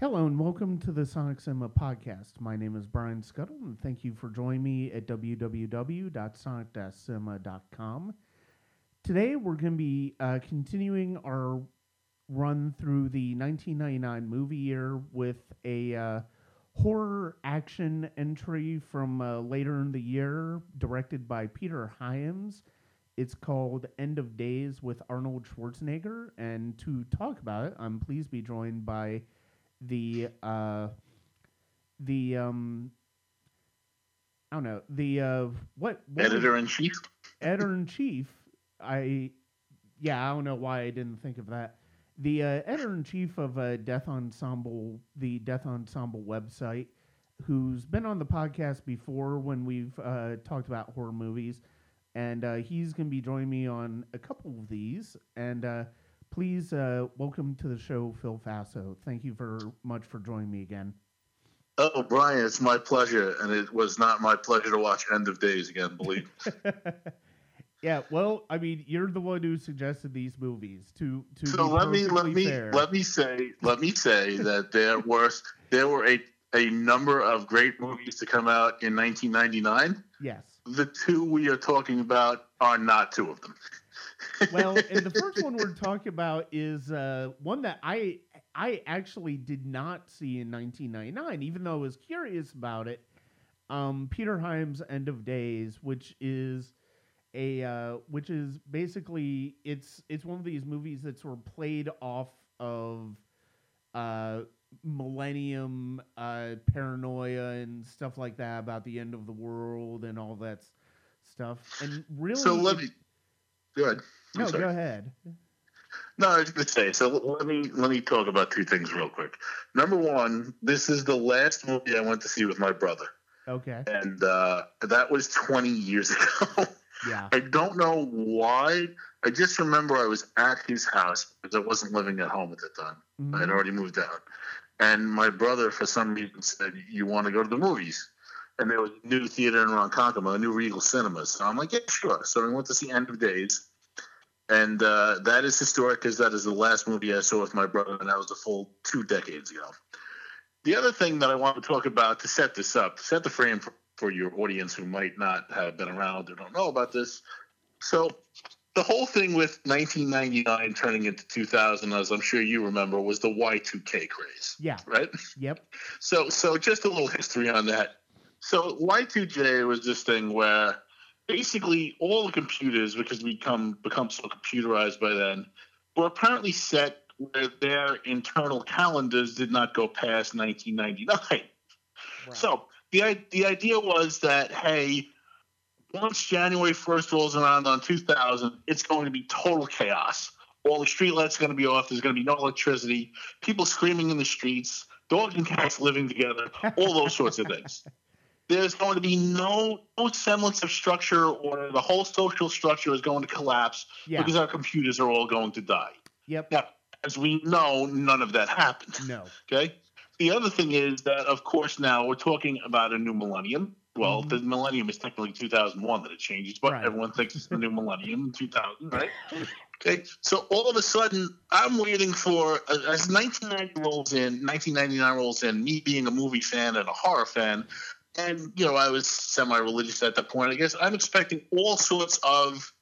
Hello and welcome to the Sonic Cinema podcast. My name is Brian Scuttle and thank you for joining me at www.sonic-cinema.com. Today we're going to be uh, continuing our run through the 1999 movie year with a uh, horror action entry from uh, later in the year directed by Peter Hyams. It's called End of Days with Arnold Schwarzenegger. And to talk about it, I'm pleased to be joined by the uh the um I don't know the uh what, what editor in chief? Editor in chief I yeah I don't know why I didn't think of that. The uh, editor in chief of uh, Death Ensemble the Death Ensemble website who's been on the podcast before when we've uh, talked about horror movies and uh, he's going to be joining me on a couple of these and uh, please uh, welcome to the show, Phil Faso. Thank you very much for joining me again. Oh, Brian, it's my pleasure, and it was not my pleasure to watch End of Days again. Believe. yeah, well, I mean, you're the one who suggested these movies. To to so let me let me fair. let me say let me say that there were there were a a number of great movies to come out in 1999. Yes. The two we are talking about are not two of them well, and the first one we're talking about is uh, one that I I actually did not see in 1999, even though I was curious about it. Um, Peter Hyams' End of Days, which is a uh, which is basically it's it's one of these movies that's sort of played off of uh, millennium uh, paranoia and stuff like that about the end of the world and all that stuff. And really, so let me Good. No, go ahead. No, I was going to say. So let me let me talk about two things real quick. Number one, this is the last movie I went to see with my brother. Okay. And uh, that was 20 years ago. Yeah. I don't know why. I just remember I was at his house because I wasn't living at home at the time. Mm-hmm. I had already moved out. And my brother, for some reason, said, You want to go to the movies? And there was a new theater in Ronkonkoma, a new Regal Cinemas. So I'm like, Yeah, sure. So we went to see End of Days and uh, that is historic because that is the last movie I saw with my brother, and that was a full two decades ago. The other thing that I want to talk about to set this up, set the frame for, for your audience who might not have been around or don't know about this. So, the whole thing with 1999 turning into 2000, as I'm sure you remember, was the Y2K craze. Yeah. Right. Yep. So, so just a little history on that. So, Y2J was this thing where basically all the computers, because we become become so computerized by then, were apparently set where their internal calendars did not go past 1999. Right. So the the idea was that hey, once January 1st rolls around on 2000, it's going to be total chaos. All the streetlights are going to be off. There's going to be no electricity. People screaming in the streets. Dogs and cats living together. All those sorts of things there's going to be no, no semblance of structure or the whole social structure is going to collapse yeah. because our computers are all going to die. Yep. Now, as we know, none of that happened. No. Okay. The other thing is that, of course, now we're talking about a new millennium. Well, mm-hmm. the millennium is technically 2001 that it changes, but right. everyone thinks it's the new millennium 2000, right? Okay, so all of a sudden, I'm waiting for as 1990 rolls in, 1999 rolls in. Me being a movie fan and a horror fan, and you know I was semi-religious at that point. I guess I'm expecting all sorts of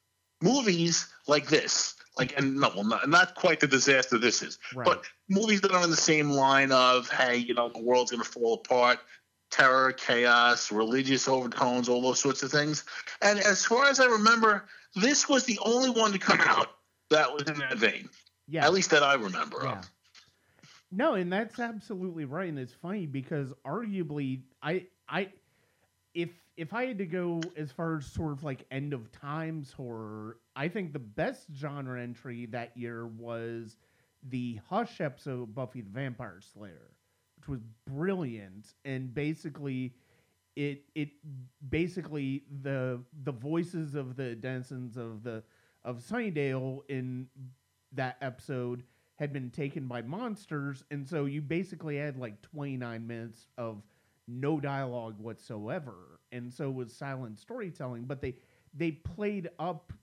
movies like this, like and no, well, not, not quite the disaster this is, right. but movies that are in the same line of hey, you know, the world's going to fall apart, terror, chaos, religious overtones, all those sorts of things. And as far as I remember, this was the only one to come out that was in that vein. Yeah, at least that I remember yeah. of. No, and that's absolutely right. And it's funny because arguably, I I if if I had to go as far as sort of like end of times horror, I think the best genre entry that year was the Hush episode Buffy the Vampire Slayer, was brilliant and basically it it basically the the voices of the denizens of the of Sunnydale in that episode had been taken by monsters and so you basically had like 29 minutes of no dialogue whatsoever, and so was silent storytelling. But they they played up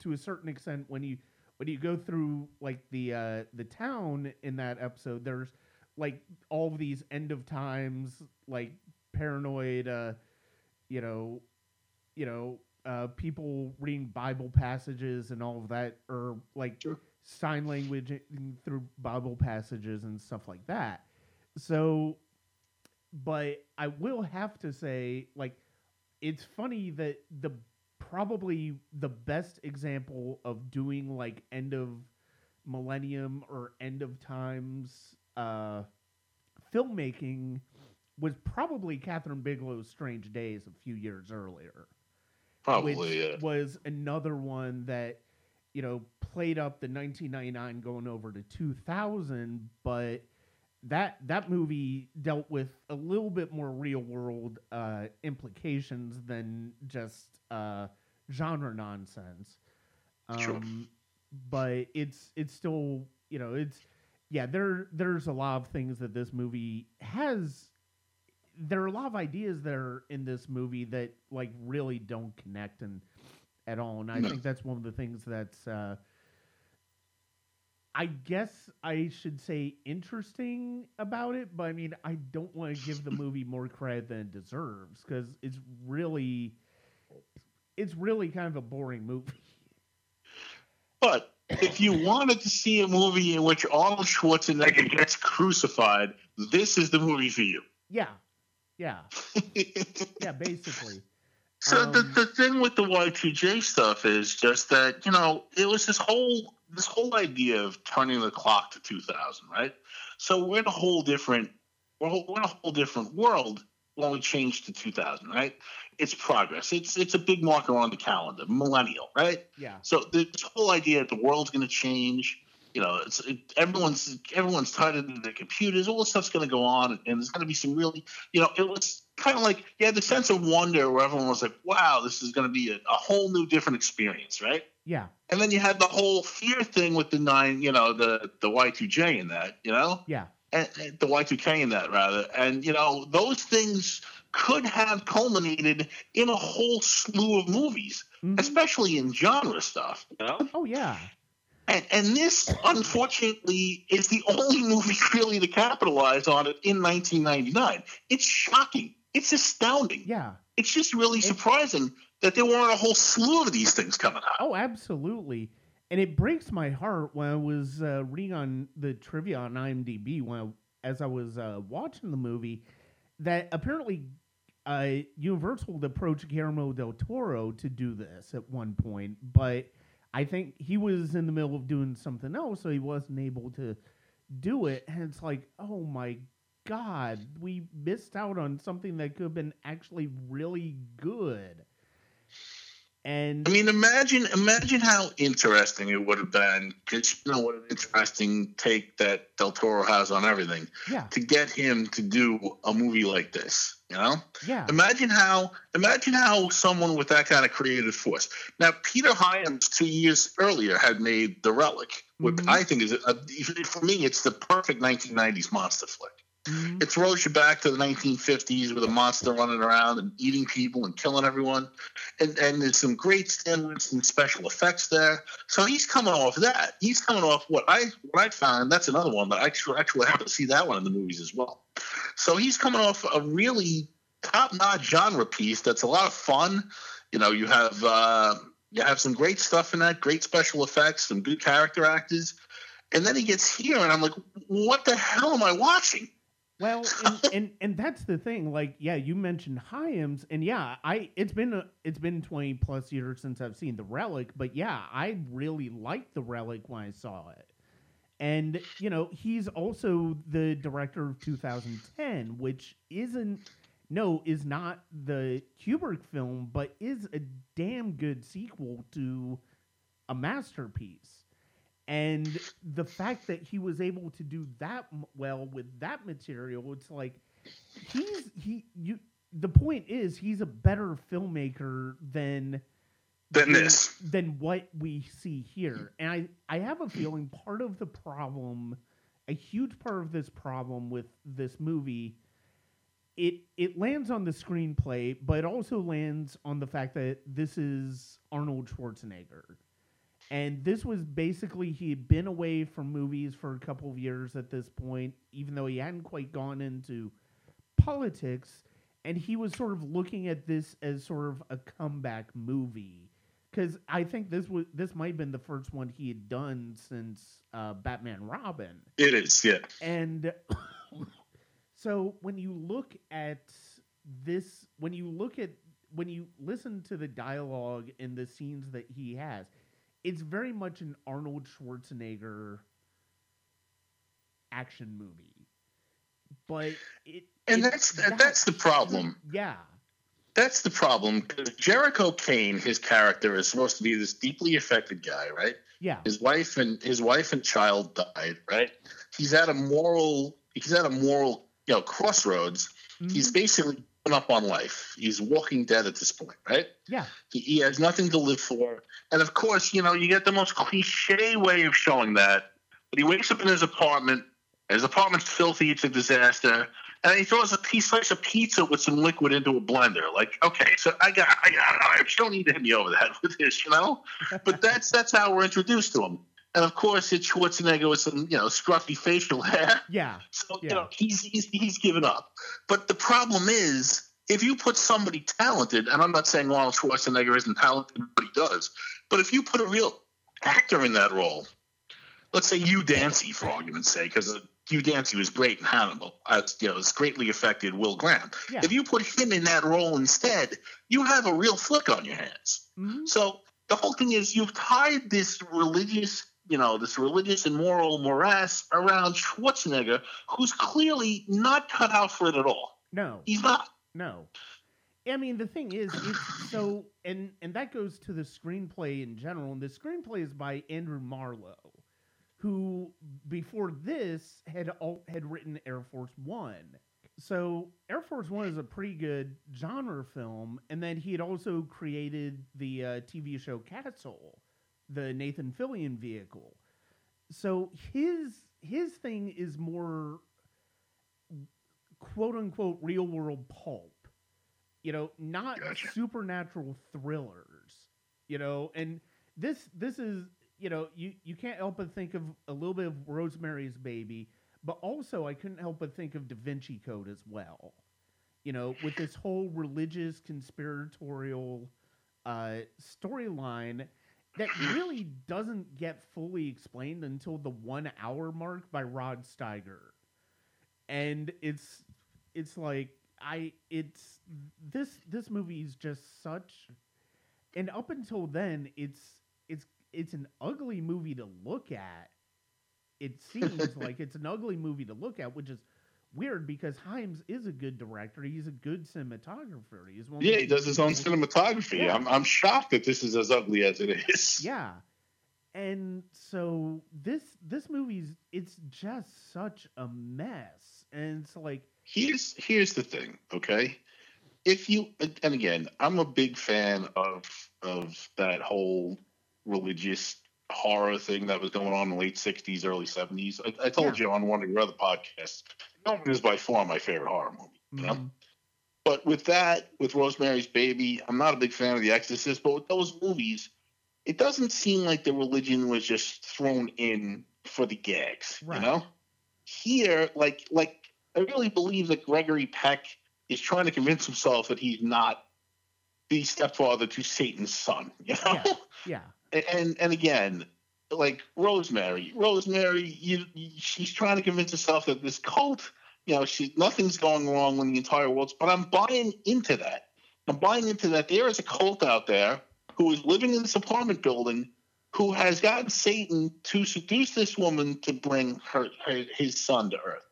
to a certain extent when you when you go through like the uh, the town in that episode. There's like all of these end of times, like paranoid, uh, you know, you know, uh, people reading Bible passages and all of that, or like Sure. sign language through Bible passages and stuff like that. So, but I will have to say, like, it's funny that the probably the best example of doing like end of millennium or end of times uh, filmmaking was probably Kathryn Bigelow's Strange Days a few years earlier Probably, which yeah. was another one that you know played up the 1999 going over to 2000 but that that movie dealt with a little bit more real world uh, implications than just uh, genre nonsense um, Sure. but it's it's still you know it's yeah there there's a lot of things that this movie has there are a lot of ideas that are in this movie that like really don't connect and at all and i No. think that's one of the things that's uh i guess i should say interesting about it but i mean i don't want to give the movie more credit than it deserves because it's really it's really kind of a boring movie But if you wanted to see a movie in which Arnold Schwarzenegger gets crucified, this is the movie for you. yeah yeah yeah basically So the, Um, the thing with the Y2J stuff is just that you know it was this whole this whole idea of turning the clock to 2000, right? So we're in a whole different we're, we're in a whole different world when we change to 2000, right? It's progress. It's it's a big marker on the calendar, millennial, right? yeah So this whole idea that the world's going to change, you know, it's it, everyone's everyone's tied into their computers. All this stuff's going to go on, and there's going to be some really, you know, it was kind of like you had the sense of wonder where everyone was like, "Wow, this is going to be a, a whole new, different experience," right? yeah And then you had the whole fear thing with the nine, you know, the the Y2J in that, you know, yeah and, and the Y2K in that rather, and you know, those things could have culminated in a whole slew of movies, Mhm. especially in genre stuff, you know. oh yeah And, and this, unfortunately, is the only movie really to capitalize on it in 1999. It's shocking. It's astounding. yeah It's just really It- surprising that there weren't a whole slew of these things coming out. Oh, absolutely. And it breaks my heart when I was uh, reading on the trivia on IMDb when I, as I was uh, watching the movie that apparently uh, Universal approached Guillermo del Toro to do this at one point, but I think he was in the middle of doing something else, so he wasn't able to do it. And it's like, oh my god, we missed out on something that could have been actually really good. And I mean, imagine imagine how interesting it would have been, because you know what an interesting take that Del Toro has on everything, yeah, to get him to do a movie like this. You know, yeah, imagine how imagine how someone with that kind of creative force. Now, Peter Hyams two years earlier had made The Relic, which Mhm. I think is a, for me it's the perfect 1990s monster flick. Mhm. It throws you back to the 1950s with a monster running around and eating people and killing everyone. And, and there's some great stimulants and special effects there. So he's coming off that. He's coming off what I what I found. That's another one that I actually, actually have to see that one in the movies as well. So he's coming off a really top notch genre piece that's a lot of fun. You know, you have uh, you have some great stuff in that, great special effects, some good character actors. And then he gets here, and I'm like, what the hell am I watching? Well, and, and and that's the thing. Like, yeah, you mentioned Hyams, and yeah, I it's been a, it's been twenty plus years since I've seen the Relic, but yeah, I really liked the Relic when I saw it. And you know, he's also the director of 2010, which isn't no is not the Kubrick film, but is a damn good sequel to a masterpiece. And the fact that he was able to do that well with that material, it's like he's he you. The point is, he's a better filmmaker than Than this. than what we see here. And I, I have a feeling part of the problem, a huge part of this problem with this movie, it it lands on the screenplay, but it also lands on the fact that this is Arnold Schwarzenegger. And this was basically he had been away from movies for a couple of years at this point, even though he hadn't quite gone into politics. And he was sort of looking at this as sort of a comeback movie because I think this was this might have been the first one he had done since uh, Batman Robin. It is, yeah. And so when you look at this, when you look at when you listen to the dialogue and the scenes that he has, it's very much an Arnold Schwarzenegger action movie. But it and it, that's that, that's the problem. Yeah. That's the problem. because Jericho Kane, his character, is supposed to be this deeply affected guy, right? Yeah. His wife and his wife and child died, right? He's at a moral he's at a moral, you know, crossroads. Mm-hmm. He's basically up on life. He's walking dead at this point, right? Yeah. He, he has nothing to live for. And of course, you know, you get the most cliche way of showing that. But he wakes up in his apartment. His apartment's filthy. It's a disaster and he throws a piece slice of pizza with some liquid into a blender. Like, okay, so I got, I got, I don't need to hit me over the head with this, you know. But that's that's how we're introduced to him. And of course, it's Schwarzenegger with some, you know, scruffy facial hair. Yeah. So yeah. you know, he's he's he's given up. But the problem is, if you put somebody talented, and I'm not saying Arnold Schwarzenegger isn't talented, but he does. But if you put a real actor in that role, let's say Hugh Dancy, for argument's sake, because Hugh Dancy was great in Hannibal. Uh, you know, it's greatly affected Will Graham. Yeah. If you put him in that role instead, you have a real flick on your hands. Mm-hmm. So the whole thing is you've tied this religious, you know, this religious and moral morass around Schwarzenegger, who's clearly not cut out for it at all. No, he's not. No. I mean, the thing is, it's so, and and that goes to the screenplay in general. And the screenplay is by Andrew Marlowe who before this had all, had written Air Force One. So Air Force One is a pretty good genre film, and then he had also created the uh, TV show Castle, the Nathan Fillion vehicle. So his his thing is more quote unquote real world pulp, you know, not gotcha. supernatural thrillers, you know, and this this is you know, you, you can't help but think of a little bit of Rosemary's Baby, but also I couldn't help but think of Da Vinci Code as well. You know, with this whole religious conspiratorial uh, storyline that really doesn't get fully explained until the one hour mark by Rod Steiger. And it's it's like I it's this this movie is just such and up until then it's it's it's an ugly movie to look at. It seems like it's an ugly movie to look at, which is weird because Hyams is a good director. He's a good cinematographer. He's one yeah, he does his own cinematography. Yeah. I'm I'm shocked that this is as ugly as it is. Yeah, and so this this movie's it's just such a mess, and it's like here's here's the thing, okay. If you and again, I'm a big fan of of that whole religious horror thing that was going on in the late 60s, early 70s. I, I told yeah. you on one of your other podcasts, The Omen is by far my favorite horror movie. You know? Mm-hmm. But with that, with Rosemary's Baby, I'm not a big fan of The Exorcist, but with those movies, it doesn't seem like the religion was just thrown in for the gags, right. you know? Here, like, like I really believe that Gregory Peck is trying to convince himself that he's not the stepfather to Satan's son, you know? Yeah. yeah and and again, like Rosemary, Rosemary, you, she's trying to convince herself that this cult, you know, she nothing's going wrong when the entire world's. But I'm buying into that. I'm buying into that. There is a cult out there who is living in this apartment building who has gotten Satan to seduce this woman to bring her, her his son to Earth.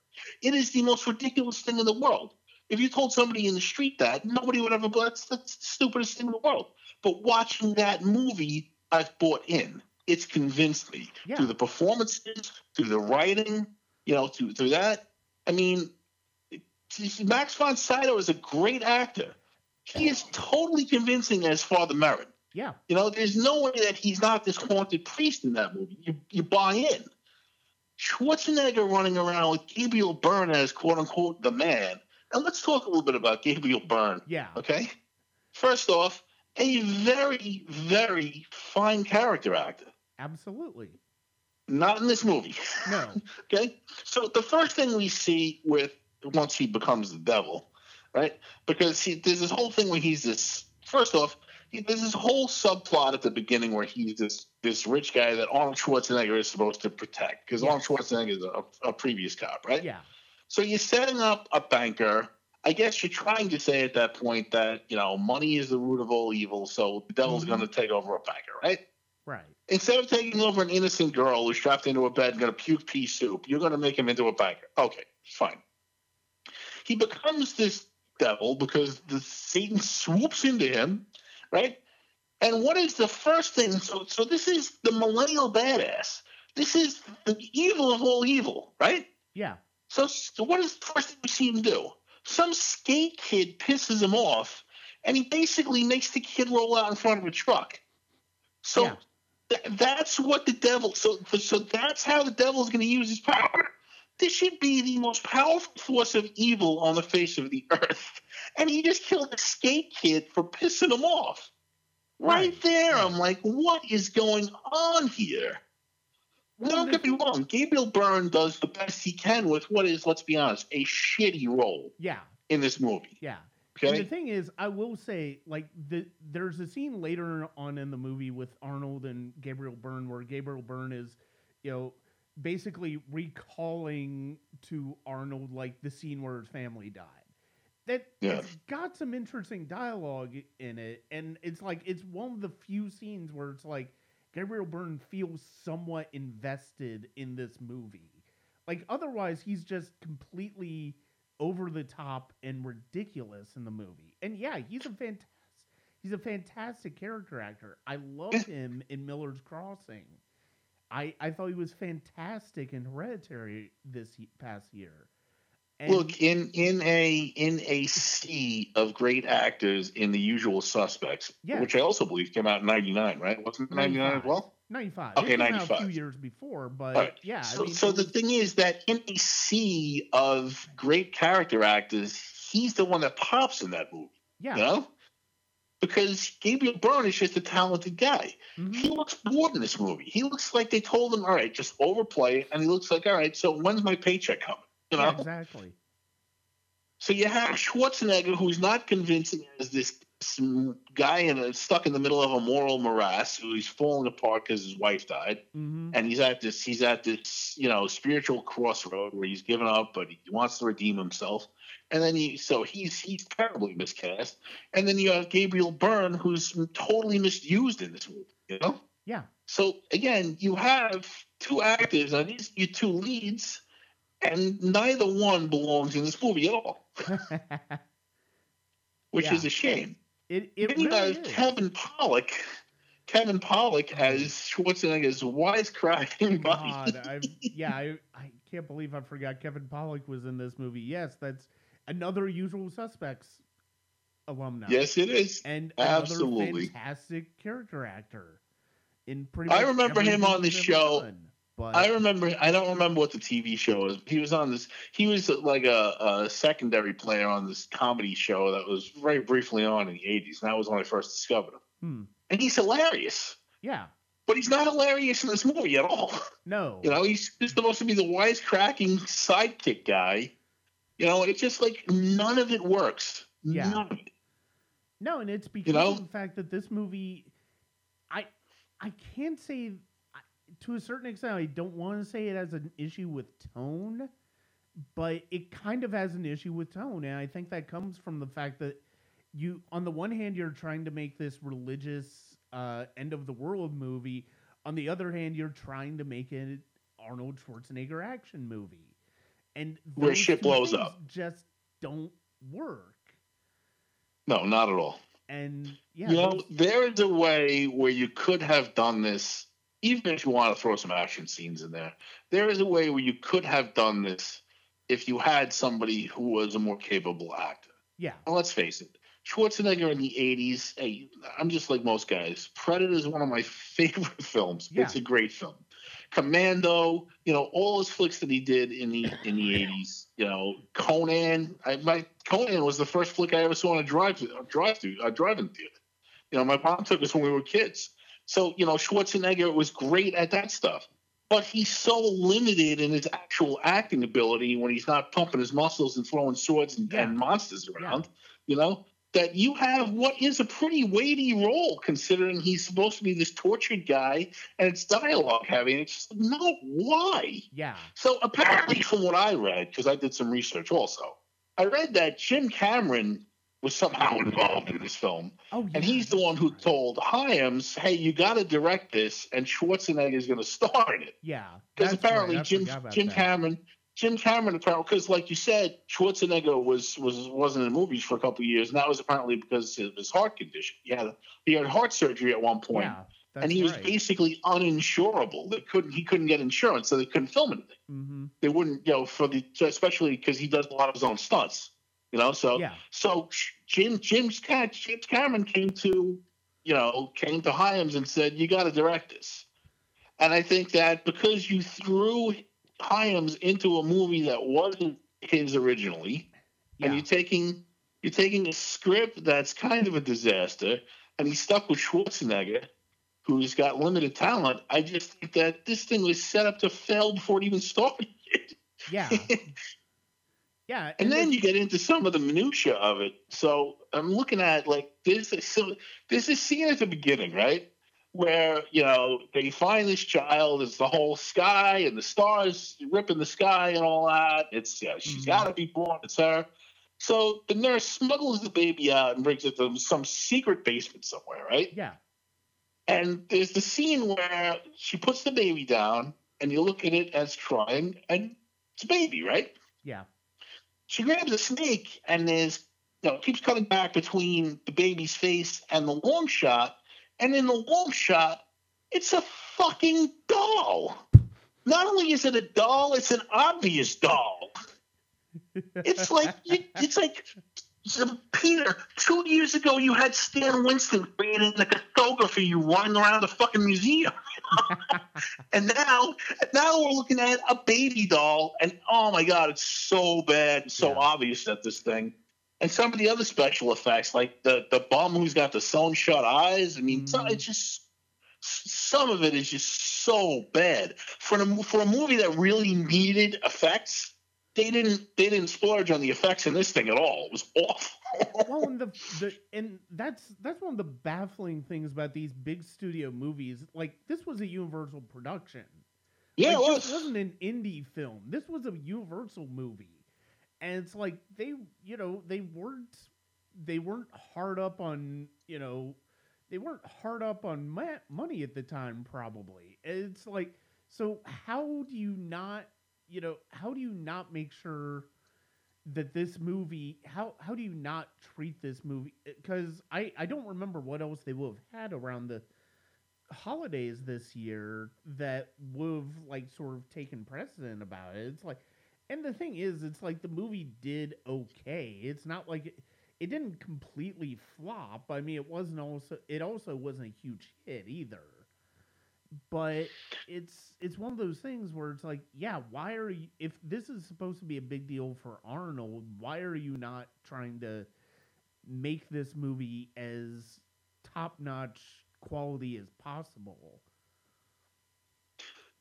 It is the most ridiculous thing in the world. If you told somebody in the street that, nobody would ever. That's, that's the stupidest thing in the world. But watching that movie I've bought in. It's convinced me yeah. through the performances, through the writing, you know, through through that. I mean, Max von Sydow is a great actor. He is totally convincing as Father Merrin. Yeah. You know, there's no way that he's not this haunted priest in that movie. You, you buy in. Schwarzenegger running around with Gabriel Byrne as quote unquote the man. And let's talk a little bit about Gabriel Byrne. Yeah. Okay. First off, a very, very fine character actor. Absolutely. Not in this movie. No. okay. So the first thing we see with once he becomes the devil, right? Because he, there's this whole thing where he's this. First off, he, there's this whole subplot at the beginning where he's this this rich guy that Arnold Schwarzenegger is supposed to protect because Arnold Schwarzenegger is a, a previous cop, right? Yeah. So you're setting up a banker. I guess you're trying to say at that point that you know money is the root of all evil, so the devil's Mhm. going to take over a banker, right? Right. Instead of taking over an innocent girl who's trapped into a bed and going to puke pea soup, you're going to make him into a banker. Okay, fine. He becomes this devil because the Satan swoops into him, right? And what is the first thing? So, so this is the millennial badass. This is the evil of all evil, right? Yeah. So, so what is the first thing we see him do? Some skate kid pisses him off, and he basically makes the kid roll out in front of a truck. So Yeah. Th- that's what the devil. So, so that's how the devil is going to use his power. This should be the most powerful force of evil on the face of the earth, and he just killed a skate kid for pissing him off. Right, Right, there. I'm like, what is going on here? Don't get me wrong. Gabriel Byrne does the best he can with what is, let's be honest, a shitty role Yeah. in this movie. Yeah. And the thing is, I will say, like, the there's a scene later on in the movie with Arnold and Gabriel Byrne where Gabriel Byrne is, you know, basically recalling to Arnold like the scene where his family died. That Yeah. it's got some interesting dialogue in it, and it's like it's one of the few scenes where it's like Gabriel Byrne feels somewhat invested in this movie. Like otherwise, he's just completely over the top and ridiculous in the movie. And yeah, he's a fantastic he's a fantastic character actor. I love him in Miller's Crossing. I I thought he was fantastic in Hereditary this past year. And Look in in a in a sea of great actors in the Usual Suspects, which I also believe came out in '99, right? Wasn't it '99 as well? 95. Okay, it came out a 95. few years before, but right. yeah, So, I mean, so the thing is that in a sea of great character actors, he's the one that pops in that movie. yeah, You know, because Gabriel Byrne is just a talented guy. mhm, He looks bored in this movie. He looks like they told him, "All right, just overplay," and he looks like, "All right, so when's my paycheck coming?" You know. yeah, exactly. So you have Schwarzenegger, who's not convincing as this some guy in a, stuck in the middle of a moral morass, who's falling apart because his wife died, hmm and he's at this he's at this you know spiritual crossroad where he's given up, but he wants to redeem himself. And then he so he's he's terribly miscast. And then you have Gabriel Byrne, who's totally misused in this movie. You know. Yeah. So again, you have two actors, and these your two leads, and neither one belongs in this movie at all, which Yeah. is a shame. It it really is. Kevin Pollak, Kevin Pollak oh, as Schwarzenegger's wisecracking buddy. God, I yeah, I, I can't believe I forgot Kevin Pollak was in this movie. Yes, that's another Usual Suspects alumni. yes, it is. and absolutely. fantastic character actor. In pretty, I remember him on the show. done, But I remember. I don't remember what the TV show was. He was on this. He was like a, a secondary player on this comedy show that was very briefly on in the '80s, and that was when I first discovered him. hmm, And he's hilarious, yeah, but he's not hilarious in this movie at all. no, You know, he's, he's supposed to be the wisecracking sidekick guy. You know, it's just like none of it works. Yeah. None of it. No, and it's because know? of the fact that this movie, I, I can't say, to a certain extent, I don't want to say it has an issue with tone, but it kind of has an issue with tone, and I think that comes from the fact that you, on the one hand, you're trying to make this religious uh, end of the world movie. On the other hand, you're trying to make it Arnold Schwarzenegger action movie, and Where shit blows up. just don't work. No, not at all. And yeah, you know, there is a way where you could have done this, even if you want to throw some action scenes in there. There is a way where you could have done this if you had somebody who was a more capable actor. yeah, And let's face it, Schwarzenegger in the 80s, hey, I'm just like most guys. Predator is one of my favorite films. Yeah. It's a great film. Commando, you know, all his flicks that he did in the in the 80s, you know, Conan. I, my Conan was the first flick I ever saw in a drive drive through a drive-in theater. You know, my mom took us when we were kids. So, you know, Schwarzenegger was great at that stuff. But he's so limited in his actual acting ability when he's not pumping his muscles and throwing swords and, yeah. and monsters around, yeah. you know, that you have what is a pretty weighty role considering he's supposed to be this tortured guy and it's dialogue heavy. And it's just, no, why? Yeah. So apparently, from what I read, because I did some research also, I read that Jim Cameron was somehow involved in this film. Oh, yeah. And he's the one who told Hyams, hey, you got to direct this, and Schwarzenegger is going to star in it. Yeah. Because apparently right. Jim Jim that. Cameron. Jim Cameron apparently because like you said, Schwarzenegger was was wasn't in movies for a couple of years, and that was apparently because of his heart condition. He had he had heart surgery at one point, yeah, and he was basically uninsurable. They couldn't he couldn't get insurance, so they couldn't film anything. Mm-hmm. They wouldn't, you know, for the especially because he does a lot of his own stunts. You know, so yeah. so Jim Jim's James Cameron came to, you know, came to Hyams and said, "You got to direct this." And I think that because you threw Hyams into a movie that wasn't his originally, yeah. and you're taking you're taking a script that's kind of a disaster, and he's stuck with Schwarzenegger, who's got limited talent. I just think that this thing was set up to fail before it even started. Yeah. Yeah, and, and then you get into some of the minutia of it. So I'm looking at like this. So there's this scene at the beginning, right, where you know they find this child. It's the whole sky and the stars ripping the sky and all that. It's yeah, she's mm-hmm. got to be born. It's her. So the nurse smuggles the baby out and brings it to some secret basement somewhere, right? Yeah. And there's the scene where she puts the baby down, and you look at it as crying, and it's a baby, right? Yeah she grabs a snake and is you know keeps cutting back between the baby's face and the long shot, and in the long shot, it's a fucking doll. Not only is it a doll, it's an obvious doll. It's like it's like Peter. Two years ago, you had Stan Winston creating like a photography you running around the fucking museum. and now, now we're looking at a baby doll, and oh my god, it's so bad, so yeah. obvious that this thing. And some of the other special effects, like the the bum who's got the sewn shut eyes. I mean, mm. it's just some of it is just so bad for a for a movie that really needed effects. They didn't they didn't splurge on the effects in this thing at all. It was awful well, and the, the and that's that's one of the baffling things about these big studio movies. Like this was a Universal production. Yeah, like, it was. This wasn't an indie film. This was a Universal movie, and it's like they, you know, they weren't they weren't hard up on you know they weren't hard up on ma- money at the time. Probably it's like so. How do you not you know how do you not make sure that this movie how how do you not treat this movie uh, because I I don't remember what else they would have had around the holidays this year that would have like sort of taken precedent about it. It's like and the thing is it's like the movie did okay. It's not like it, it didn't completely flop. I mean it wasn't also it also wasn't a huge hit either but it's it's one of those things where it's like, yeah, why are you if this is supposed to be a big deal for Arnold, why are you not trying to make this movie as top-notch quality as possible?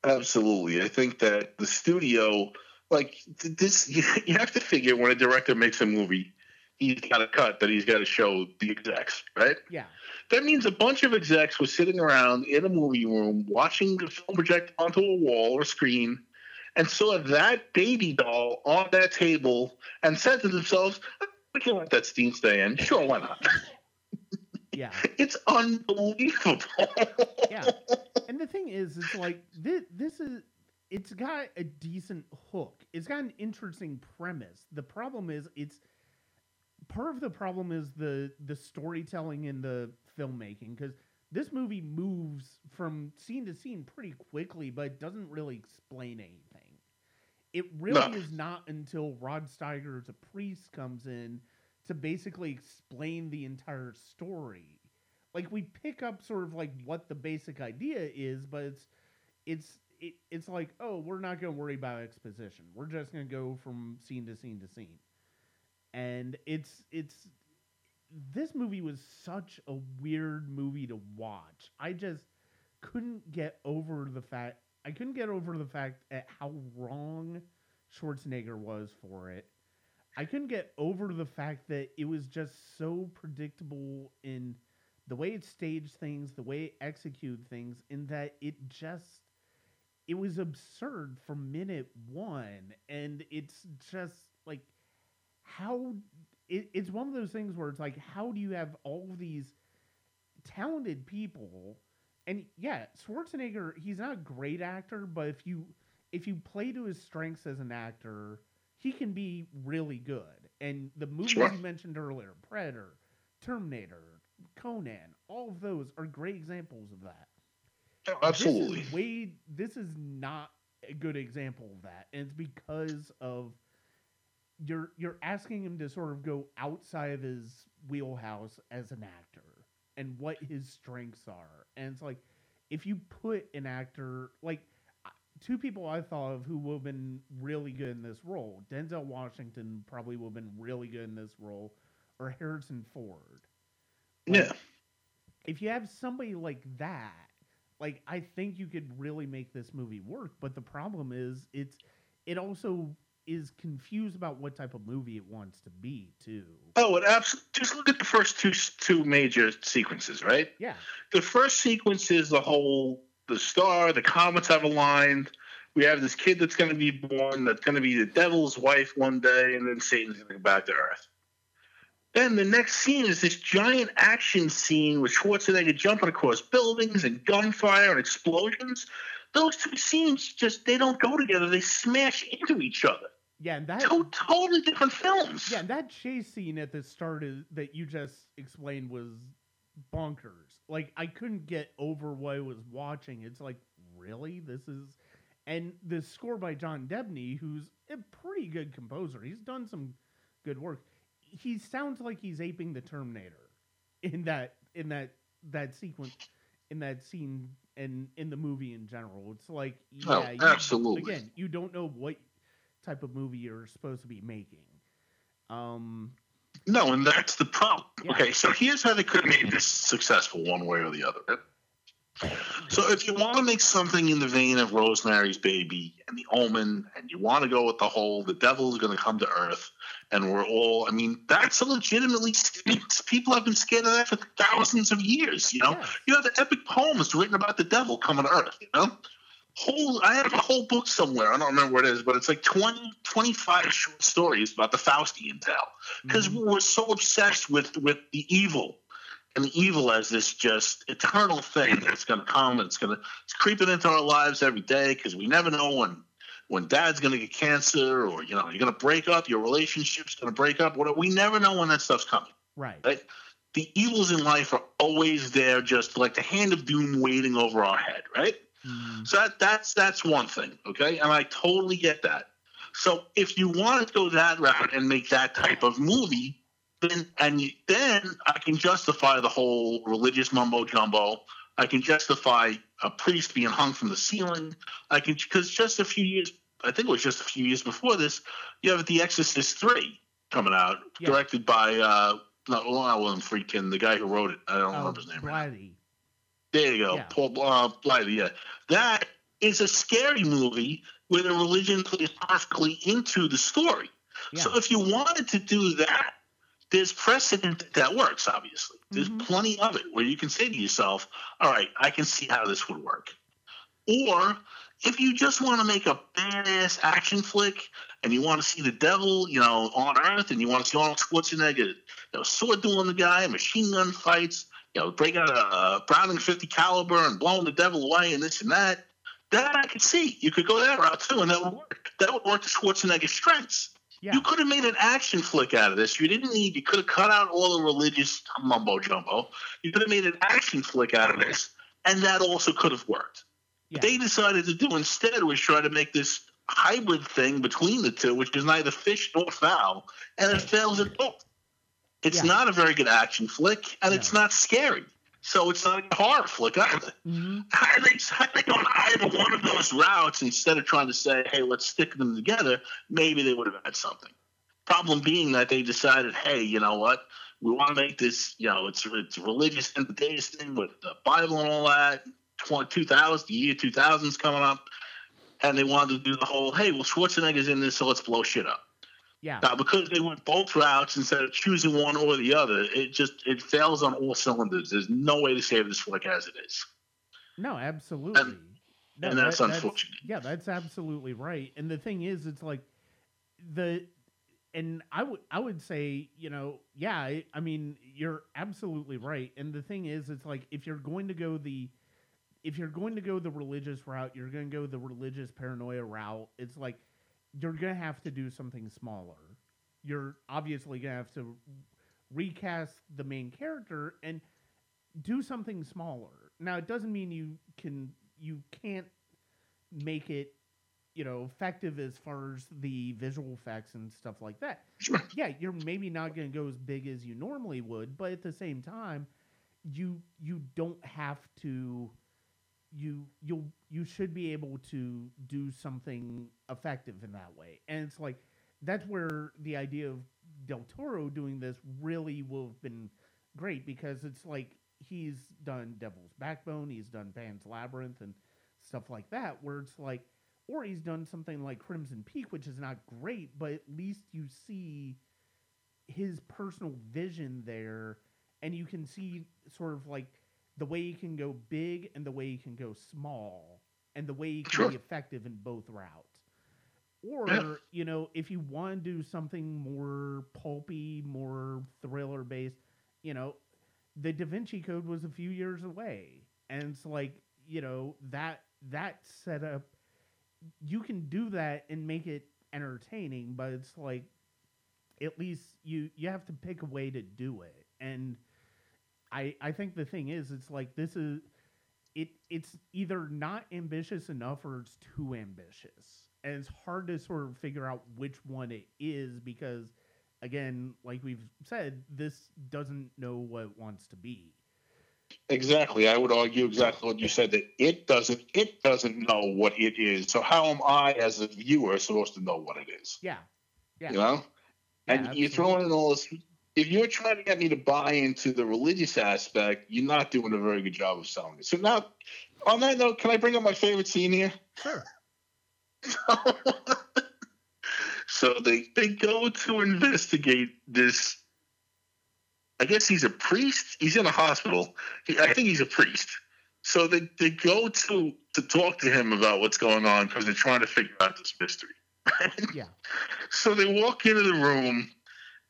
Absolutely. I think that the studio like this you have to figure when a director makes a movie, he's got a cut that he's got to show the execs, right? Yeah. That means a bunch of execs were sitting around in a movie room watching the film project onto a wall or screen and saw that baby doll on that table and said to themselves, we can let that scene stay in. Sure, why not? Yeah. It's unbelievable. yeah. And the thing is, it's like this, this is it's got a decent hook. It's got an interesting premise. The problem is it's part of the problem is the the storytelling in the filmmaking because this movie moves from scene to scene pretty quickly, but it doesn't really explain anything. It really no. is not until Rod Steiger as a priest comes in to basically explain the entire story. Like we pick up sort of like what the basic idea is, but it's it's it, it's like oh we're not going to worry about exposition. We're just going to go from scene to scene to scene, and it's it's this movie was such a weird movie to watch. I just couldn't get over the fact I couldn't get over the fact at how wrong Schwarzenegger was for it. I couldn't get over the fact that it was just so predictable in the way it staged things, the way it executed things, in that it just it was absurd from minute one, and it's just like how it, it's one of those things where it's like how do you have all of these talented people? And yeah schwarzenegger he's not a great actor but if you if you play to his strengths as an actor he can be really good. And the movies sure. you mentioned earlier predator terminator conan all of those are great examples of that. Oh, absolutely this is way this is not a good example of that and it's because of you're you're asking him to sort of go outside of his wheelhouse as an actor and what his strengths are. And it's like if you put an actor like two people I thought of who would have been really good in this role, Denzel Washington probably would have been really good in this role, or Harrison Ford. Like, yeah. If you have somebody like that, like I think you could really make this movie work. But the problem is, it's it also is confused about what type of movie it wants to be too. Oh, it absolutely. Just look at the first two two major sequences, right? Yeah. The first sequence is the whole the star, the comets have aligned. We have this kid that's going to be born that's going to be the devil's wife one day, and then Satan's going to go back to Earth. Then the next scene is this giant action scene with Schwarzenegger jumping across buildings and gunfire and explosions. Those two scenes just they don't go together. They smash into each other. Yeah, and that two totally different films. Yeah, and that chase scene at the start is, that you just explained was bonkers. Like I couldn't get over what I was watching. It's like, really? This is and the score by John Debney, who's a pretty good composer. He's done some good work. He sounds like he's aping the Terminator in that in that that sequence in that scene and in the movie in general. It's like oh, yeah, oh, absolutely. You, again, you don't know what type of movie you're supposed to be making. Um, no, and that's the problem. Yeah. Okay, so here's how they could have made this successful one way or the other. So if you want to make something in the vein of Rosemary's Baby and The Omen, and you want to go with the whole the devil is going to come to Earth, and we're all, I mean, that's a legitimately people have been scared of that for thousands of years. You know, yeah. you have the epic poems written about the devil coming to Earth. You know, whole I have a whole book somewhere. I don't remember what it is, but it's like 20, 25 short stories about the Faustian tale. Because mm-hmm. we're so obsessed with with the evil. And the evil as this just eternal thing that's going to come and it's going to it's creeping into our lives every day because we never know when when dad's going to get cancer or you know you're going to break up your relationship's going to break up what we never know when that stuff's coming. Right. Right? The evils in life are always there just like the hand of doom waiting over our head right Mm. So that, that's that's one thing, okay? And I totally get that. So if you want to go that route and make that type of movie, then and you, then I can justify the whole religious mumbo jumbo. I can justify a priest being hung from the ceiling. I can because just a few years, I think it was just a few years before this, you have The Exorcist three coming out, yeah. directed by uh, not William Friedkin, the guy who wrote it. I don't oh, remember his name. Right there you go, yeah. Paul uh. Yeah, that is a scary movie where the religion plays perfectly into the story. Yeah. So if you wanted to do that, there's precedent that works. Obviously, there's mm-hmm. plenty of it where you can say to yourself, "All right, I can see how this would work." Or if you just want to make a badass action flick and you want to see the devil, you know, on Earth, and you want to see Arnold Schwarzenegger, you know, sword dueling the guy, machine gun fights, you know, break out a Browning 50 caliber and blowing the devil away and this and that. That I could see. You could go that route too, and that would work. That would work to Schwarzenegger's strengths. Yeah. You could have made an action flick out of this. You didn't need. You could have cut out all the religious mumbo jumbo. You could have made an action flick out of this, and that also could have worked. Yeah. They decided to do instead was try to make this hybrid thing between the two, which is neither fish nor fowl, and it fails at both. It's yeah. not a very good action flick, and no. it's not scary. So it's not a horror flick either. Mm-hmm. Had, they, had they gone either one of those routes instead of trying to say, hey, let's stick them together, maybe they would have had something. Problem being that they decided, hey, you know what? We want to make this, you know, it's it's religious and the day's thing with the Bible and all that. 2000, the year 2000 is coming up, and they wanted to do the whole, hey, well, Schwarzenegger's in this, so let's blow shit up. Yeah. Now, because they went both routes instead of choosing one or the other, it just it fails on all cylinders. There's no way to save this flick as it is. No, absolutely. And, no, and that's that- unfortunate. yeah, that's absolutely right. And the thing is, it's like the, and I would I would say, you know, yeah, I, I mean, you're absolutely right. And the thing is, it's like if you're going to go the, if you're going to go the religious route, you're going to go the religious paranoia route. It's like you're going to have to do something smaller. You're obviously going to have to recast the main character and do something smaller. Now, it doesn't mean you can you can't make it you know effective as far as the visual effects and stuff like that. Sure. Yeah, you're maybe not going to go as big as you normally would, but at the same time, you you don't have to you you'll you should be able to do something effective in that way. And it's like that's where the idea of Del Toro doing this really will have been great because it's like he's done Devil's Backbone, he's done Pan's Labyrinth and stuff like that, where it's like, or he's done something like Crimson Peak, which is not great, but at least you see his personal vision there, and you can see sort of like the way he can go big and the way he can go small, and the way he can Sure. be effective in both routes. Or, Yeah. you know, if you want to do something more pulpy, more thriller based, you know, the Da Vinci Code was a few years away. And it's like, you know, that that setup you can do that and make it entertaining, but it's like at least you you have to pick a way to do it. And I I think the thing is it's like this is it it's either not ambitious enough or it's too ambitious. And it's hard to sort of figure out which one it is because again, like we've said, this doesn't know what it wants to be. Exactly. I would argue exactly what you said that it doesn't it doesn't know what it is. So how am I as a viewer supposed to know what it is? Yeah. Yeah. You know? Yeah, and you're absolutely. throwing in all this if you're trying to get me to buy into the religious aspect, you're not doing a very good job of selling it. So now on that note, can I bring up my favorite scene here? Sure. so they they go to investigate this. I guess he's a priest. He's in a hospital. He, I think he's a priest. So they, they go to to talk to him about what's going on because they're trying to figure out this mystery. Yeah. So they walk into the room,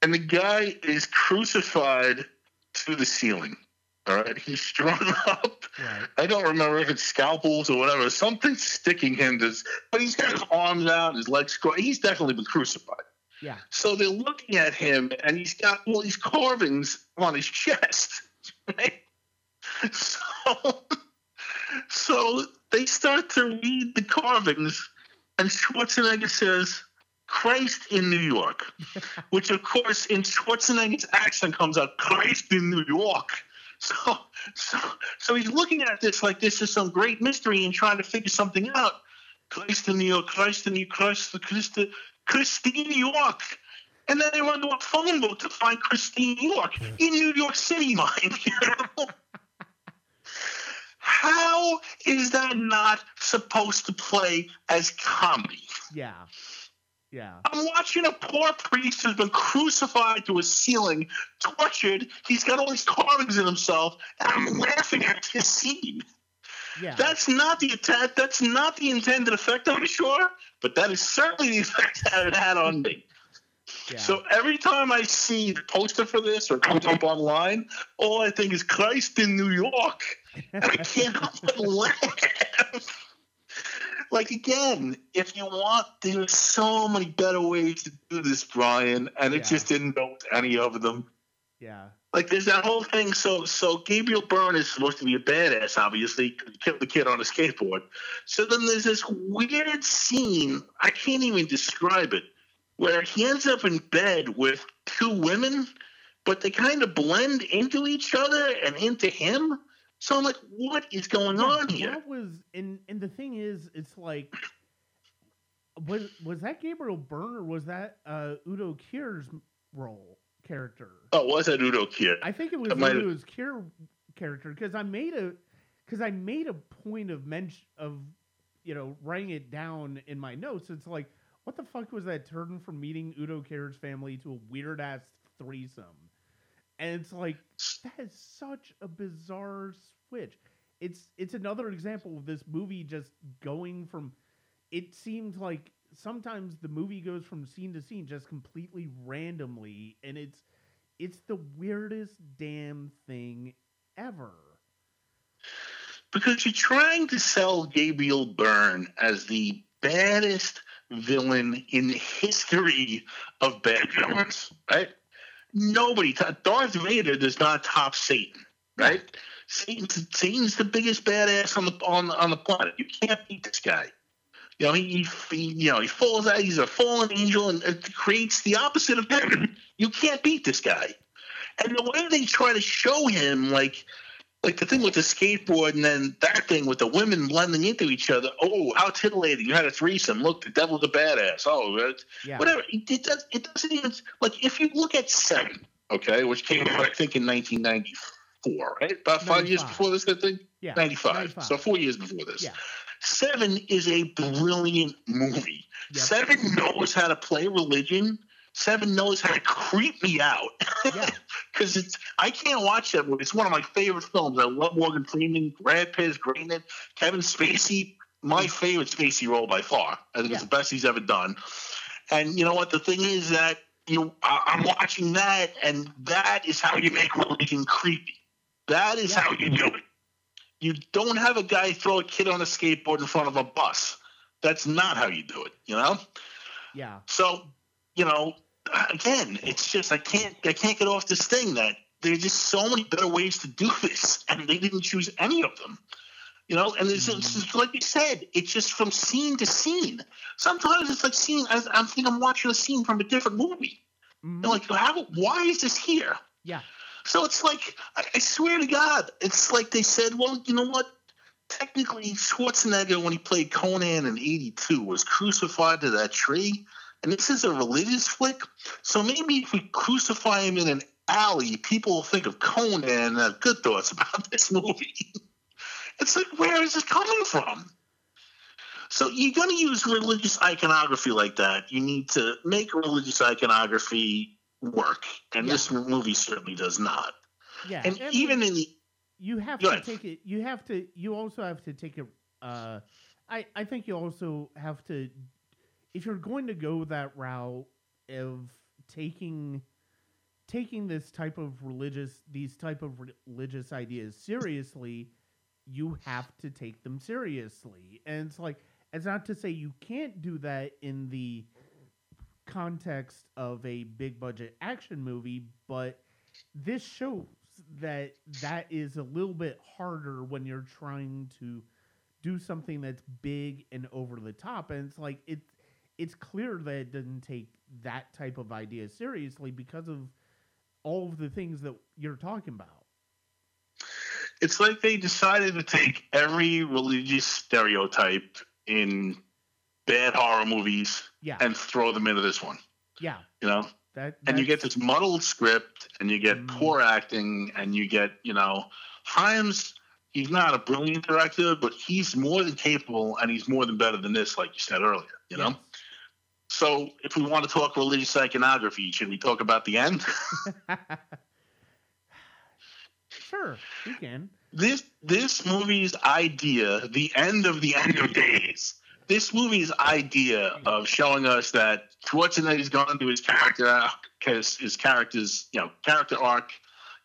and the guy is crucified to the ceiling. All right, he's strung up. Right. I don't remember if it's scalpels or whatever. Something's sticking him to, but he's got his arms out, his legs. He's definitely been crucified. Yeah. So they're looking at him, and he's got all these carvings on his chest. Right? So, so they start to read the carvings, and Schwarzenegger says, "Christ in New York," which, of course, in Schwarzenegger's accent comes out, "Christ in New York." So, so, so he's looking at this like this is some great mystery and trying to figure something out. Christ in New York, Christ in New York, Christ, Christ, Christine, New York. And then they run to a phone book to find Christine, New York, in New York City, mind you. How is that not supposed to play as comedy? Yeah. Yeah. I'm watching a poor priest who's been crucified to a ceiling, tortured. He's got all these carvings in himself, and I'm laughing at this scene. Yeah. That's not the attack. That's not the intended effect, I'm sure, but that is certainly the effect that it had on me. yeah. So every time I see the poster for this or comes up online, all I think is Christ in New York, and I can't help but laugh. Like again, if you want, there's so many better ways to do this, Brian, and it Yeah. just didn't go with any of them. yeah. Like there's that whole thing. So so Gabriel Byrne is supposed to be a badass, obviously, killed the kid on a skateboard. So then there's this weird scene. I can't even describe it, where he ends up in bed with two women, but they kind of blend into each other and into him. So I'm like, what is going Yeah, on here? What was and and the thing is, it's like was was that Gabriel Byrne or was that uh, Udo Kier's role character? Oh, was that Udo Kier? I think it was That might Udo's Kier character because I made a because I made a point of mention of you know writing it down in my notes. It's like, what the fuck was that turn from meeting Udo Kier's family to a weird ass threesome? And it's like that is such a bizarre switch. It's it's another example of this movie just going from. It seems like sometimes the movie goes from scene to scene just completely randomly, and it's it's the weirdest damn thing ever. Because you're trying to sell Gabriel Byrne as the baddest villain in the history of bad villains, right? Nobody, Darth Vader does not top Satan, right? Satan's, Satan's the biggest badass on the on on the planet. You can't beat this guy. You know, he, he you know he falls out. He's a fallen angel, and it creates the opposite of heaven. You can't beat this guy. And the way they try to show him, like like the thing with the skateboard and then that thing with the women blending into each other. Oh, how titillating! You had a threesome. Look, the devil's a badass. Oh, yeah. whatever. It, it, does. It doesn't even like if you look at Seven, okay, which came out I think in 1994, right? About five 95. years before this, I think. Yeah, 95. 95. So four years before this. Yeah. Seven is a brilliant movie. Yep. Seven knows how to play religion Seven knows how to creep me out. Because yeah. it's I can't watch that movie. It's one of my favorite films. I love Morgan Freeman, Brad Pitt, it. Kevin Spacey, my favorite Spacey role by far. I think yeah. it's the best he's ever done. And you know what? The thing is that you I'm watching that, and that is how you make religion creepy. That is yeah. how you do it. You don't have a guy throw a kid on a skateboard in front of a bus. That's not how you do it. You know. Yeah. So you know, again, it's just I can't I can't get off this thing that there's just so many better ways to do this, and they didn't choose any of them. You know, and it's, it's just, like you said, it's just from scene to scene. Sometimes it's like seeing I, I think I'm watching a scene from a different movie. Mm-hmm. like, how? Why is this here? Yeah. So it's like I, I swear to God, it's like they said, well, you know what? Technically, Schwarzenegger, when he played Conan in '82, was crucified to that tree and this is a religious flick. So maybe if we crucify him in an alley, people will think of Conan and have good thoughts about this movie. it's like, where is it coming from? So you're going to use religious iconography like that. You need to make religious iconography work, and yeah. this movie certainly does not. Yeah, and, and even in the you have to ahead. take it. You have to. You also have to take it. Uh, I I think you also have to if you're going to go that route of taking taking this type of religious these type of religious ideas seriously you have to take them seriously. And it's like it's not to say you can't do that in the context of a big budget action movie but this shows that that is a little bit harder when you're trying to do something that's big and over the top. And it's like it's it's clear that it doesn't take that type of idea seriously because of all of the things that you're talking about. It's like they decided to take every religious stereotype in bad horror movies yeah. and throw them into this one. Yeah. You know? That, and you get this muddled script and you get mm. poor acting and you get, you know, Hyams he's not a brilliant director, but he's more than capable and he's more than better than this, like you said earlier, you know? So, if we want to talk religious iconography, should we talk about the end? sure, we can. This this movie's idea, the end of the end of days. This movie's idea of showing us that Schwarzenegger's gone through his character arc, his character's you know character arc,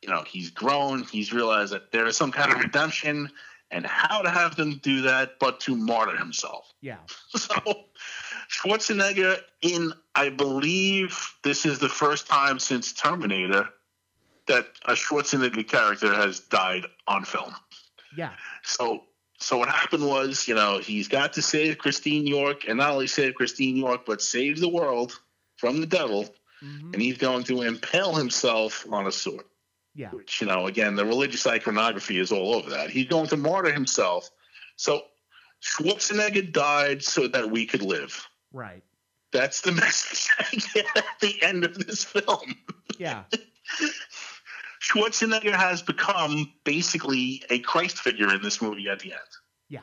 you know he's grown, he's realized that there is some kind of redemption, and how to have them do that, but to martyr himself. Yeah. So Schwarzenegger in, I believe this is the first time since Terminator that a Schwarzenegger character has died on film. Yeah. So so what happened was, you know, he's got to save Christine York, and not only save Christine York, but save the world from the devil, mm-hmm. and he's going to impale himself on a sword. Yeah. Which, you know, again, the religious iconography is all over that. He's going to martyr himself. So Schwarzenegger died so that we could live. Right. That's the message I get at the end of this film. Yeah. Schwarzenegger has become basically a Christ figure in this movie at the end. Yeah.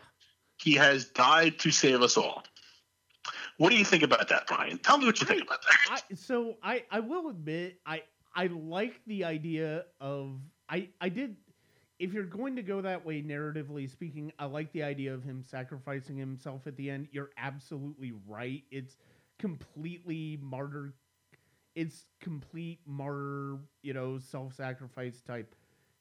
He has died to save us all. What do you think about that, Brian? Tell me what you I, think about that. I, so I, I will admit I I like the idea of I I did if you're going to go that way narratively speaking, I like the idea of him sacrificing himself at the end. You're absolutely right. It's completely martyr it's complete martyr, you know, self-sacrifice type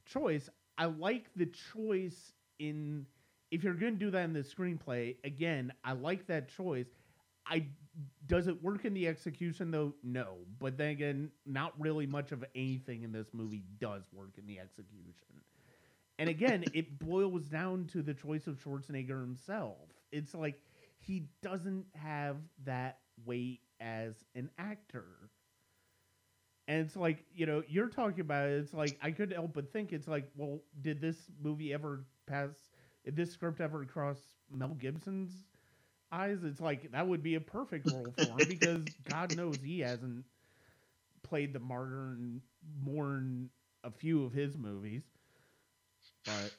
choice. I like the choice in if you're going to do that in the screenplay, again, I like that choice. I does it work in the execution though? No. But then again, not really much of anything in this movie does work in the execution. And again, it boils down to the choice of Schwarzenegger himself. It's like he doesn't have that weight as an actor. And it's like, you know, you're talking about it, it's like I couldn't help but think it's like, well, did this movie ever pass did this script ever cross Mel Gibson's eyes? It's like that would be a perfect role for him because God knows he hasn't played the martyr more than a few of his movies. But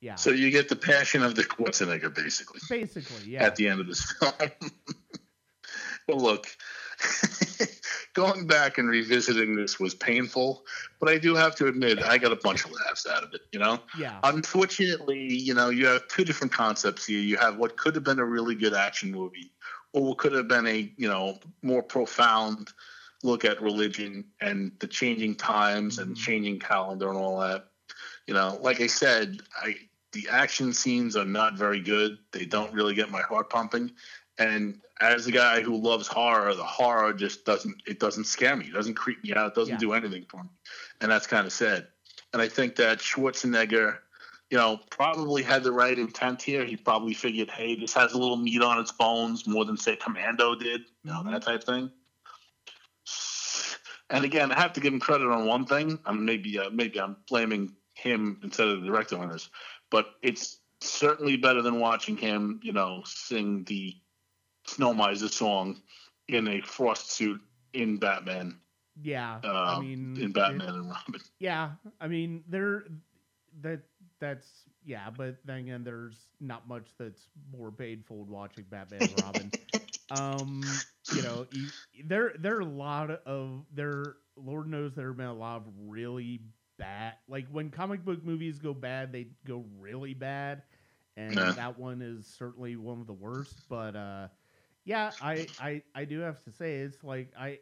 yeah. So you get the passion of the Schwarzenegger, basically. Basically, yeah. At the end of this film. well, look, going back and revisiting this was painful, but I do have to admit I got a bunch of laughs out of it. You know. Yeah. Unfortunately, you know, you have two different concepts here. You have what could have been a really good action movie, or what could have been a you know more profound look at religion and the changing times mm-hmm. and changing calendar and all that. You know, like I said, I the action scenes are not very good. They don't really get my heart pumping. And as a guy who loves horror, the horror just doesn't it doesn't scare me. It doesn't creep me out. It doesn't yeah. do anything for me. And that's kind of sad. And I think that Schwarzenegger, you know, probably had the right intent here. He probably figured, hey, this has a little meat on its bones more than say Commando did, you know, mm-hmm. that type thing. And again, I have to give him credit on one thing. I'm maybe uh, maybe I'm blaming him instead of the director on this, but it's certainly better than watching him, you know, sing the Snow Miser song in a frost suit in Batman. Yeah, uh, I mean in Batman it, and Robin. Yeah, I mean there that that's yeah, but then again, there's not much that's more painful than watching Batman and Robin. um, you know, there there are a lot of there. Lord knows there have been a lot of really bad. Like when comic book movies go bad, they go really bad, and that one is certainly one of the worst. But uh, yeah, I, I I do have to say it's like I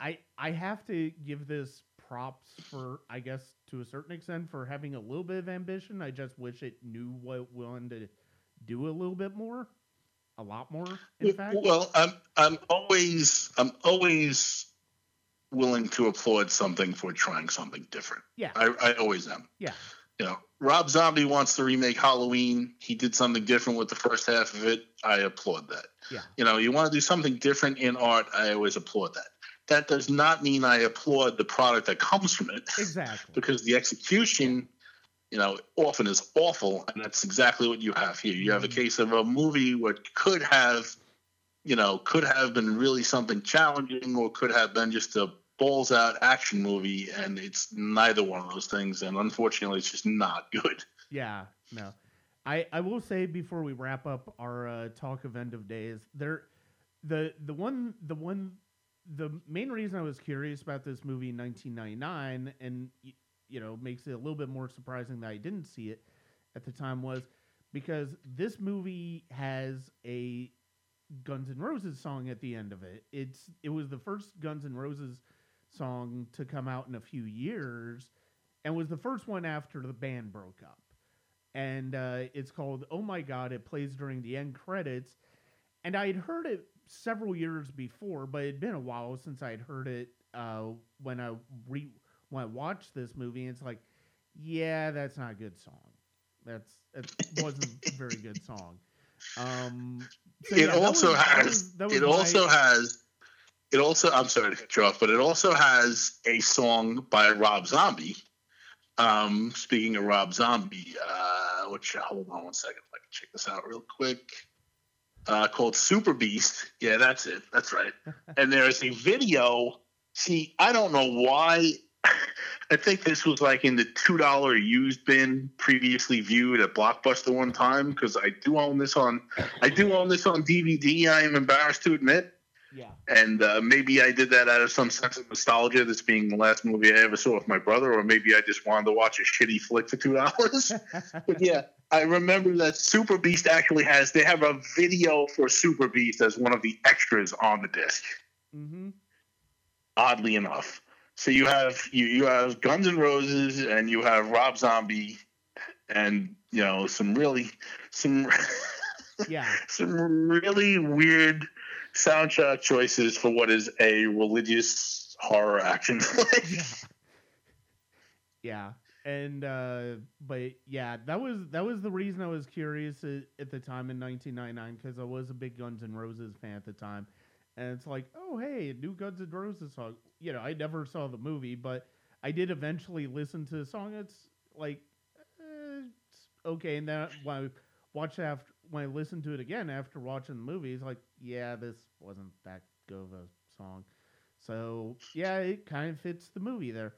I I have to give this props for I guess to a certain extent for having a little bit of ambition. I just wish it knew what it wanted to do a little bit more, a lot more. In fact, well, I'm I'm always I'm always willing to applaud something for trying something different. Yeah, I, I always am. Yeah, you know, Rob Zombie wants to remake Halloween. He did something different with the first half of it. I applaud that. Yeah. You know, you want to do something different in art. I always applaud that. That does not mean I applaud the product that comes from it. Exactly. because the execution, you know, often is awful, and that's exactly what you have here. You have a mm-hmm. case of a movie what could have, you know, could have been really something challenging, or could have been just a balls out action movie, and it's neither one of those things. And unfortunately, it's just not good. Yeah, no. I, I will say before we wrap up our uh, talk of end of days, there, the the one the one the main reason I was curious about this movie in 1999, and you know makes it a little bit more surprising that I didn't see it at the time was because this movie has a Guns N' Roses song at the end of it. It's it was the first Guns N' Roses song to come out in a few years, and was the first one after the band broke up. And uh, it's called "Oh My God." It plays during the end credits, and I had heard it several years before, but it'd been a while since I'd heard it uh, when I re when I watched this movie. And it's like, yeah, that's not a good song. That's it wasn't a very good song. Um, so it yeah, also was, has. That was, that was it my, also has it also, I'm sorry to cut you off, but it also has a song by Rob Zombie. Um, speaking of Rob Zombie, uh, which hold on one second, I can check this out real quick. Uh, called Super Beast. Yeah, that's it. That's right. and there is a video. See, I don't know why. I think this was like in the two dollar used bin previously viewed at Blockbuster one time because I do own this on I do own this on DVD. I am embarrassed to admit. Yeah. And uh, maybe I did that out of some sense of nostalgia, this being the last movie I ever saw with my brother, or maybe I just wanted to watch a shitty flick for two dollars. but yeah, I remember that Super Beast actually has they have a video for Super Beast as one of the extras on the disc. Mm-hmm. Oddly enough. So you have you, you have Guns N' Roses and you have Rob Zombie and you know some really some yeah some really weird soundtrack choices for what is a religious horror action. Yeah. yeah. And uh but yeah, that was that was the reason I was curious at, at the time in 1999 because I was a big Guns N' Roses fan at the time, and it's like, oh hey, a new Guns N' Roses song. You know, I never saw the movie, but I did eventually listen to the song. It's like, eh, it's okay. And then when I watched after when I listened to it again after watching the movie, it's like, yeah, this wasn't that good of a song. So yeah, it kind of fits the movie there.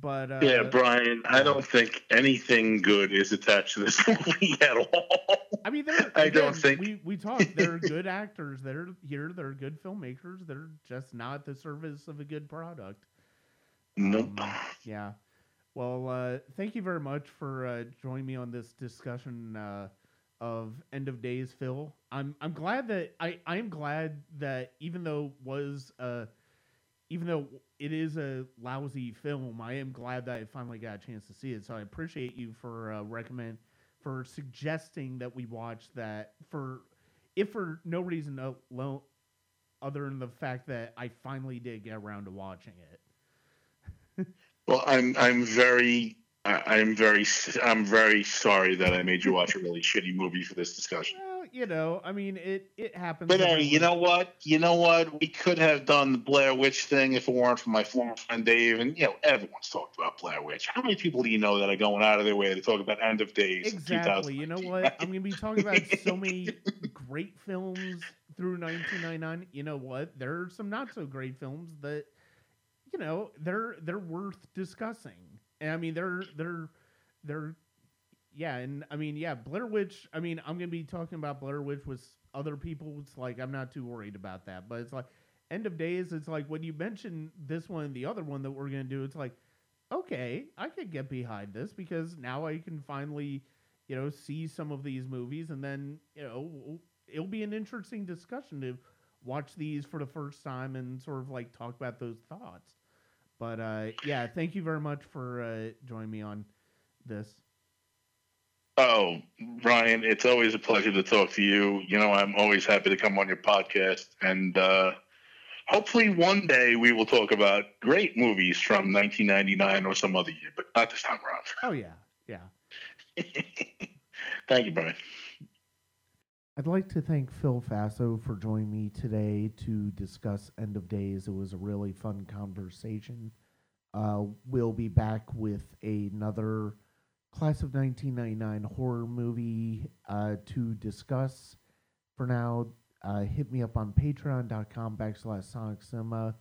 But uh, yeah, Brian, I don't think anything good is attached to this movie at all. I mean, again, I don't think we we talked. They're good actors. They're here. They're good filmmakers. They're just not the service of a good product. Nope. Um, yeah. Well, uh, thank you very much for uh, joining me on this discussion uh, of End of Days, Phil. I'm I'm glad that I I'm glad that even though it was uh even though it is a lousy film, I am glad that I finally got a chance to see it. So I appreciate you for uh, recommend for suggesting that we watch that for if for no reason alone other than the fact that I finally did get around to watching it. well, I'm I'm very I'm very I'm very sorry that I made you watch a really shitty movie for this discussion. Well, you know, I mean, it it happens. But hey, you know what? You know what? We could have done the Blair Witch thing if it weren't for my former friend Dave. And you know, everyone's talked about Blair Witch. How many people do you know that are going out of their way to talk about End of Days? Exactly. You know what? I'm gonna be talking about so many great films through 1999. You know what? There are some not so great films that you know they're they're worth discussing. And I mean, they're they're they're yeah, and I mean, yeah, Blair Witch. I mean, I'm gonna be talking about Blair Witch with other people. It's like I'm not too worried about that, but it's like End of Days. It's like when you mention this one and the other one that we're gonna do, it's like okay, I could get behind this because now I can finally, you know, see some of these movies, and then you know it'll be an interesting discussion to watch these for the first time and sort of like talk about those thoughts. But uh, yeah, thank you very much for uh, joining me on this. Oh, Brian, it's always a pleasure to talk to you. You know, I'm always happy to come on your podcast, and uh, hopefully one day we will talk about great movies from 1999 or some other year, but not this time around. Oh yeah, yeah. Thank you, Brian. I'd like to thank Phil Faso for joining me today to discuss End of Days. It was a really fun conversation. Uh, we'll be back with another class of 1999 horror movie uh, to discuss. For now, uh, hit me up on patreon.com backslash sonic cinema.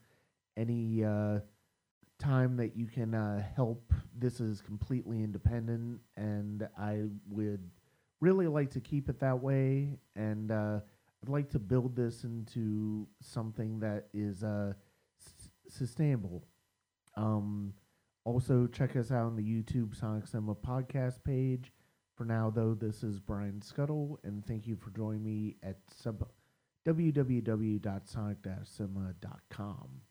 Any uh, time that you can uh, help, this is completely independent, and I would really like to keep it that way. And uh, I'd like to build this into something that is uh, s- sustainable. Um, also, check us out on the YouTube Sonic Cinema podcast page. For now, though, this is Brian Scuttle, and thank you for joining me at sub- www.sonic-cinema.com.